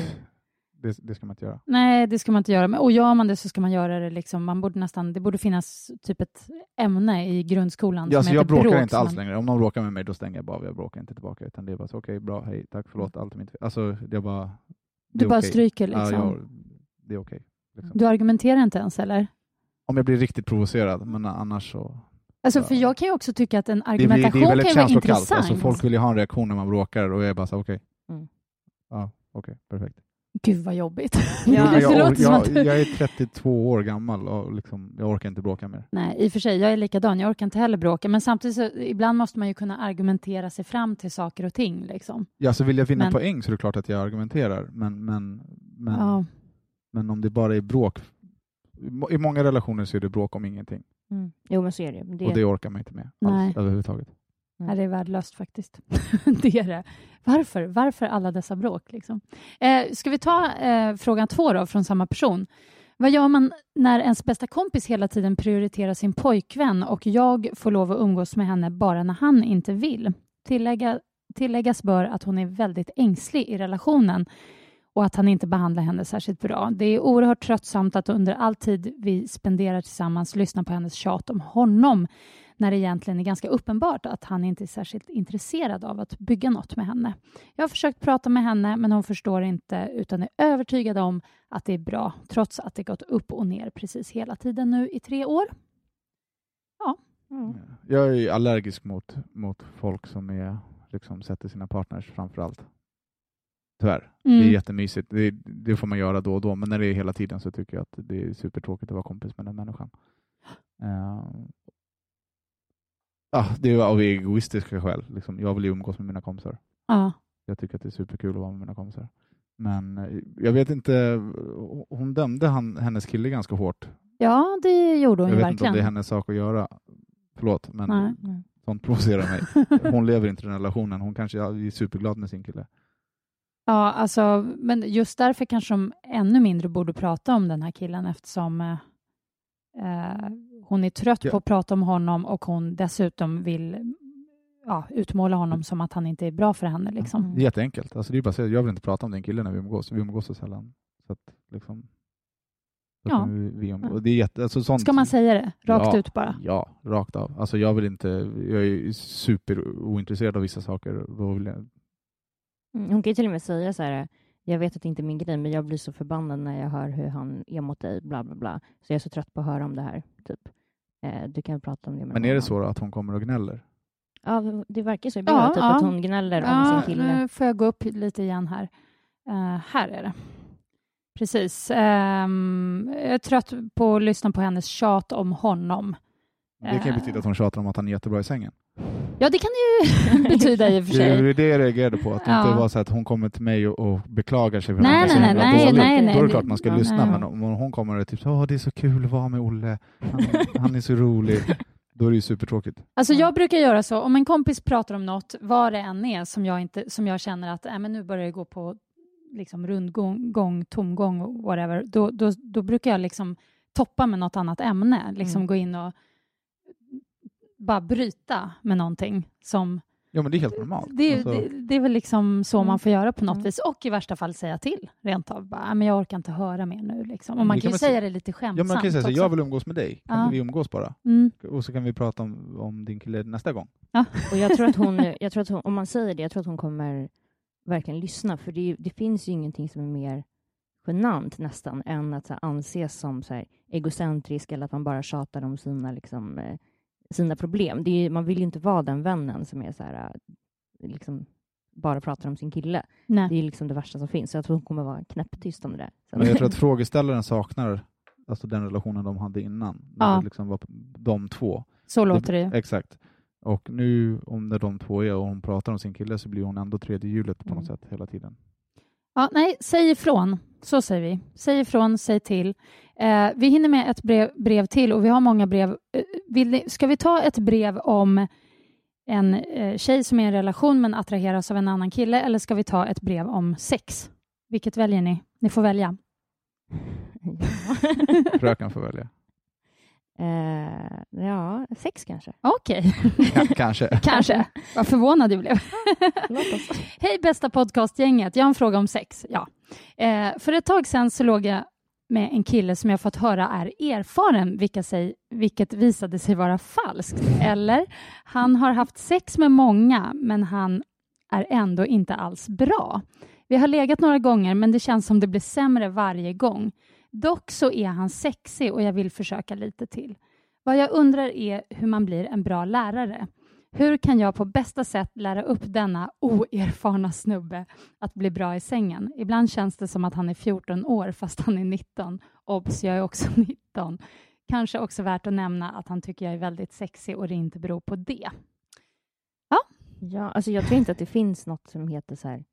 det, det ska man inte göra. Nej, det ska man inte göra. Men- Och gör man det så ska man göra det liksom, man borde nästan, det borde finnas typ ett ämne i grundskolan Ja, som alltså jag bråkar bråk, inte alls man- längre. Om någon bråkar med mig, då stänger jag bara av. Jag bråkar inte tillbaka. Utan det är bara så, okej, bra, hej, tack, förlåt, allt är mitt fel. Alltså, det är bara... det Du är bara okej. stryker Ja, liksom. jag, det är okej. liksom. Du argumenterar inte ens eller? Om jag blir riktigt provocerad, men annars så... Alltså, för jag kan ju också tycka att en Det, blir, det argumentation är kan väldigt ju vara känslokallt. intressant. Alltså, folk vill ju ha en reaktion när man bråkar och jag är bara så, okej. Mm. Ja, okej, perfekt. Gud vad jobbigt. Ja, det jag, låter or- som jag, att du... jag är 32 år gammal och liksom, jag orkar inte bråka mer. Nej, i och för sig, jag är likadan. Jag orkar inte heller bråka. Men samtidigt så, ibland måste man ju kunna argumentera sig fram till saker och ting. Liksom. Ja, så vill jag vinna Men- poäng så är det klart att jag argumenterar, men, men, men, Ja. men om det bara är bråk, i må- i många relationer så är det bråk om ingenting Mm. Jo, men så är det. det, och det orkar man inte med Nej. alls, överhuvudtaget. Mm. det är värdelöst faktiskt. det är det. Varför? Varför alla dessa bråk? Liksom? Eh, ska vi ta eh, frågan två då, från samma person? Vad gör man när ens bästa kompis hela tiden prioriterar sin pojkvän och jag får lov att umgås med henne bara när han inte vill? Tillägga, tilläggas bör att hon är väldigt ängslig i relationen och att han inte behandlar henne särskilt bra. Det är oerhört tröttsamt att under all tid vi spenderar tillsammans lyssna på hennes tjat om honom när det egentligen är ganska uppenbart att han inte är särskilt intresserad av att bygga något med henne. Jag har försökt prata med henne, men hon förstår inte utan är övertygad om att det är bra, trots att det gått upp och ner precis hela tiden nu i tre år. Mm. Jag är allergisk mot, mot folk som är, liksom, sätter sina partners framför allt. Tyvärr. Det är Mm. jättemysigt. Det, det får man göra då och då, men när det är hela tiden så tycker jag att det är supertråkigt att vara kompis med den människan. Uh, ah, det är av egoistiska skäl. Liksom. Jag vill ju umgås med mina kompisar. Ja. Jag tycker att det är superkul att vara med mina kompisar. Men eh, jag vet inte, hon dömde han, hennes kille ganska hårt. ja, det gjorde hon Jag ju vet inte om verkligen. det är hennes sak att göra. Förlåt, men Nej. Nej. sånt provocerar mig. Hon lever inte i den relationen. Hon kanske är superglad med sin kille. Ja, alltså, men just därför kanske de ännu mindre borde prata om den här killen eftersom eh, eh, hon är trött Ja. på att prata om honom och hon dessutom vill ja, utmåla honom som att han inte är bra för henne. Liksom. Mm. Jätteenkelt. Alltså, det är bara att säga, jag vill inte prata om den killen när vi umgås. Vi umgås så sällan. Så att, liksom, så Ja. vi, vi umgås. Det är jätte, alltså, sånt, Ska man säga det rakt Ja. ut bara? Ja, rakt av. Alltså, jag vill inte, jag är super ointresserad av vissa saker. Då vill jag, Hon kan ju till och med säga så här, jag vet att det inte är min grej, men jag blir så förbannad när jag hör hur han är mot dig, bla bla bla. Så jag är så trött på att höra om det här. Typ. Eh, du kan prata om det med men är det så då, att hon kommer och gnäller? Ja, det verkar så i Ja, typ ja. att hon gnäller om Ja, sin kille. nu får jag gå upp lite igen här. Eh, här är det. Precis. Ehm, jag är trött på att lyssna på hennes tjat om honom. Det kan ju Eh. betyda att hon tjatar om att han är jättebra i sängen. Ja, det kan det ju betyda i och för Det är sig. det jag reagerade på, att det Ja. inte var så att hon kommer till mig och, och beklagar sig för Nej, att nej, nej, dålig. nej, nej, Då är det klart man ska ja, lyssna, nej. men om hon kommer och typ så, Åh, det är så kul att vara med Olle, han, han är så rolig, då är det ju supertråkigt. Alltså jag brukar göra så, om en kompis pratar om något, vad det än är, som jag, inte, som jag känner att äh, men nu börjar det gå på liksom rundgång, gång, tomgång, whatever, då, då, då brukar jag liksom toppa med något annat ämne, liksom Mm. gå in och bara bryta med någonting som Ja, men det är helt normalt. det, är- Alltså, det, det är väl liksom så Mm. man får göra på något Mm. vis och i värsta fall säga till rent av. Bara, "Ah, men jag orkar inte höra mer nu. Liksom. Och man kan kan ju säga det lite ja, skämtsamt man kan ju säga så, jag vill umgås med dig, kan Ja. vi umgås bara? Mm. Och så kan vi prata om, om din kille nästa gång. Och jag tror att hon, jag tror att hon, om man säger det, jag tror att hon kommer verkligen lyssna, för det, det finns ju ingenting som är mer genant nästan än att så här, anses som så här, egocentrisk eller att man bara tjatar om sina, liksom, eh, sina problem. Det är, man vill ju inte vara den vännen som är så här, eh, liksom, bara pratar om sin kille. Nej. Det är liksom det värsta som finns. Så jag tror hon kommer vara knäpptyst om det där. Men jag tror att frågeställaren saknar alltså den relationen de hade innan. När Ja. det liksom var de två. Så låter det ju. Exakt. Och nu, om det de två är och hon pratar om sin kille så blir hon ändå tredje hjulet på något Mm. sätt hela tiden. Ja, nej, säg ifrån. Så säger vi. Säg ifrån, säg till. Eh, vi hinner med ett brev, brev till och vi har många brev. Eh, vill ni, ska vi ta ett brev om en eh, tjej som är i en relation men attraheras av en annan kille eller ska vi ta ett brev om sex? Vilket väljer ni? Ni får välja. Fröken får välja. Eh, ja, sex kanske. Okej, Ja, kanske. kanske. Vad förvånad jag blev. Hej bästa podcastgänget, jag har en fråga om sex. Ja. Eh, för ett tag sedan så låg jag med en kille som jag fått höra är erfaren, vilka sig, vilket visade sig vara falskt. Eller, han har haft sex med många, men han är ändå inte alls bra. Vi har legat några gånger, men det känns som det blir sämre varje gång. Dock så är han sexig och jag vill försöka lite till. Vad jag undrar är hur man blir en bra lärare. Hur kan jag på bästa sätt lära upp denna oerfarna snubbe att bli bra i sängen? Ibland känns det som att han är 14 år fast han är 19. Obs, jag är också 19. Kanske också värt att nämna att han tycker jag är väldigt sexig och det inte beror på det. Ja, alltså jag tror inte att det finns något som heter så här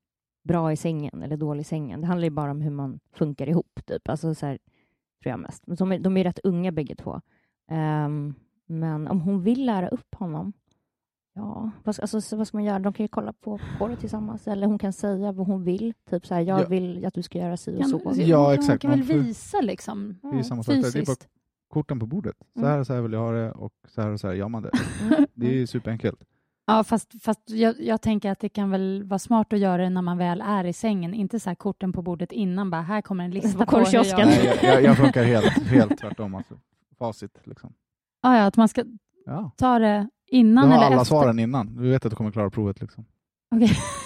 bra i sängen eller dålig i sängen. Det handlar ju bara om hur man funkar ihop, typ. Alltså så här, tror jag mest. Men de är, de är rätt unga bägge två. Ehm, men om hon vill lära upp honom, ja, vad, ska- alltså, så vad ska man göra? De kan ju kolla på, på det tillsammans, eller hon kan säga vad hon vill. Typ så här, jag Ja. vill att du ska göra si och Kan, så. Ja, man exakt. kan väl visa liksom. Det är samma sak där. Det är bara Fysiskt. korten på bordet. Så Mm. här och så här vill jag ha det och så här och så här gör man det. Mm. Det är ju superenkelt. Ja, fast, fast jag, jag tänker att det kan väl vara smart att göra det när man väl är i sängen. Inte så här korten på bordet innan, bara här kommer en lista På korvkiosken. jag... Jag, jag, jag funkar helt, helt tvärtom. Alltså. Facit liksom. Ja, ja, att man ska Ja. ta det Du innan har eller alla efter. svaren innan. Du vet att du kommer klara provet. Liksom.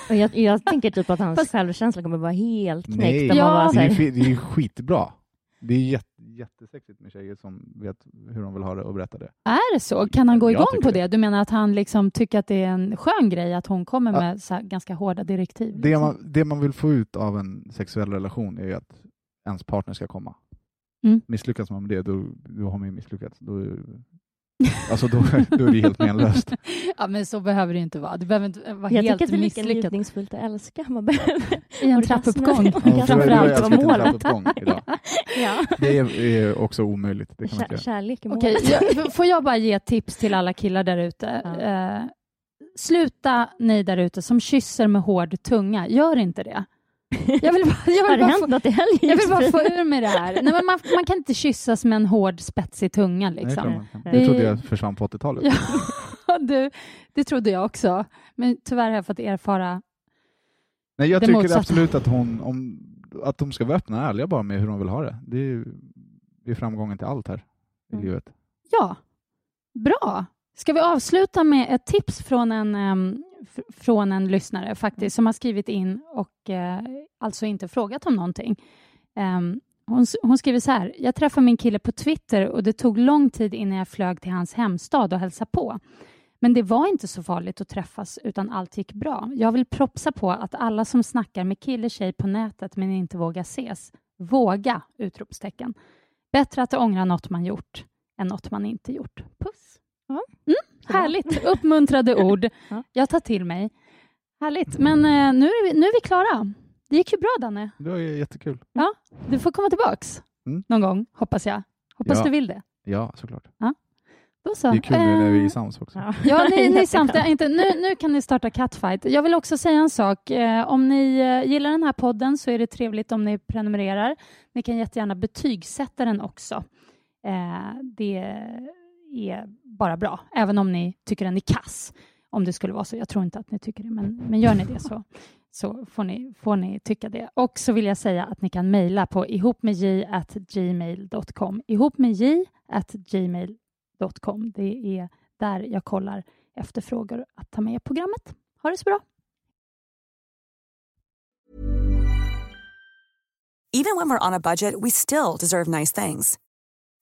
Och jag, jag tänker typ att hans Fast- självkänsla kommer vara helt knäckt. Nej, Ja. det, är det är skitbra. Det är jätte, jättesexigt med tjejer som vet hur de vill ha det och berättar det. Är det så? Kan han gå Jag igång på det. det? Du menar att han liksom tycker att det är en skön grej att hon kommer Ja. med här ganska hårda direktiv? Det liksom? man, det man vill få ut av en sexuell relation är ju att ens partner ska komma. Mm. Misslyckas man med det, då, då har man ju misslyckats. Då, alltså då, då är det helt menlöst. ja, men så behöver det inte vara. Det behöver inte vara jag helt tycker att det är lika njutningsfullt att älska. Man behöver i en trappuppgång. Ja, Ja, för framför du har ju allt var målet. ja. Det är, är också omöjligt. Det kan Kär, kärlek är målet. Jag, får jag bara ge tips till alla killar där ute? Ja. Eh, sluta ni där ute som kysser med hård tunga. Gör inte det. Jag vill bara, jag Har vill det bara hänt få, något i helgen? jag vill bara få ur mig det här. Nej, men man, man kan inte kyssas med en hård spetsig tunga. Nej, Liksom. kan. Det- det trodde jag försvann på 80-talet. Ja, du, det trodde jag också. Men tyvärr har jag fått erfara Nej, jag det tycker motsatta. absolut att, hon, om, att de ska vara öppna och ärliga bara med hur de vill ha det. Det är, ju- det är framgången till allt här i Mm. livet. Ja, bra. Ska vi avsluta med ett tips från en, f- från en lyssnare faktiskt, som har skrivit in och eh, alltså inte frågat om någonting. Em, hon, hon skriver så här. Jag träffade min kille på Twitter och det tog lång tid innan jag flög till hans hemstad och hälsade på. Men det var inte så farligt att träffas utan allt gick bra. Jag vill propsa på att alla som snackar med kille tjej på nätet men inte vågar ses, våga! Utropstecken. Bättre att ångra något man gjort än något man inte gjort. Puss! Mm, härligt! Uppmuntrade ord. Ja. Jag tar till mig. Härligt. Men eh, nu, är vi, nu är vi klara. Det gick ju bra, Danne. Det var jättekul. Du får komma tillbaks Mm. någon gång, hoppas jag. Hoppas Ja. du vill det. Ja, såklart. Då så. Det är kul nu när vi är Eh, sams också. Ja, Ja, ni, ni samtliga, inte, nu, nu kan ni starta Catfight. Jag vill också säga en sak. Eh, om ni eh, gillar den här podden så är det trevligt om ni prenumererar. Ni kan jättegärna betygsätta den också. Eh, det är bara bra, även om ni tycker den är kass. Om det skulle vara så. Jag tror inte att ni tycker det, men, men gör ni det så, så får, ni, får ni tycka det. Och så vill jag säga att ni kan mejla på ihopmedj.gmail.com. ihopmedj.gmail.com. Det är där jag kollar efter frågor att ta med i programmet. Ha det så bra! Even when we're on a budget, we still deserve nice things.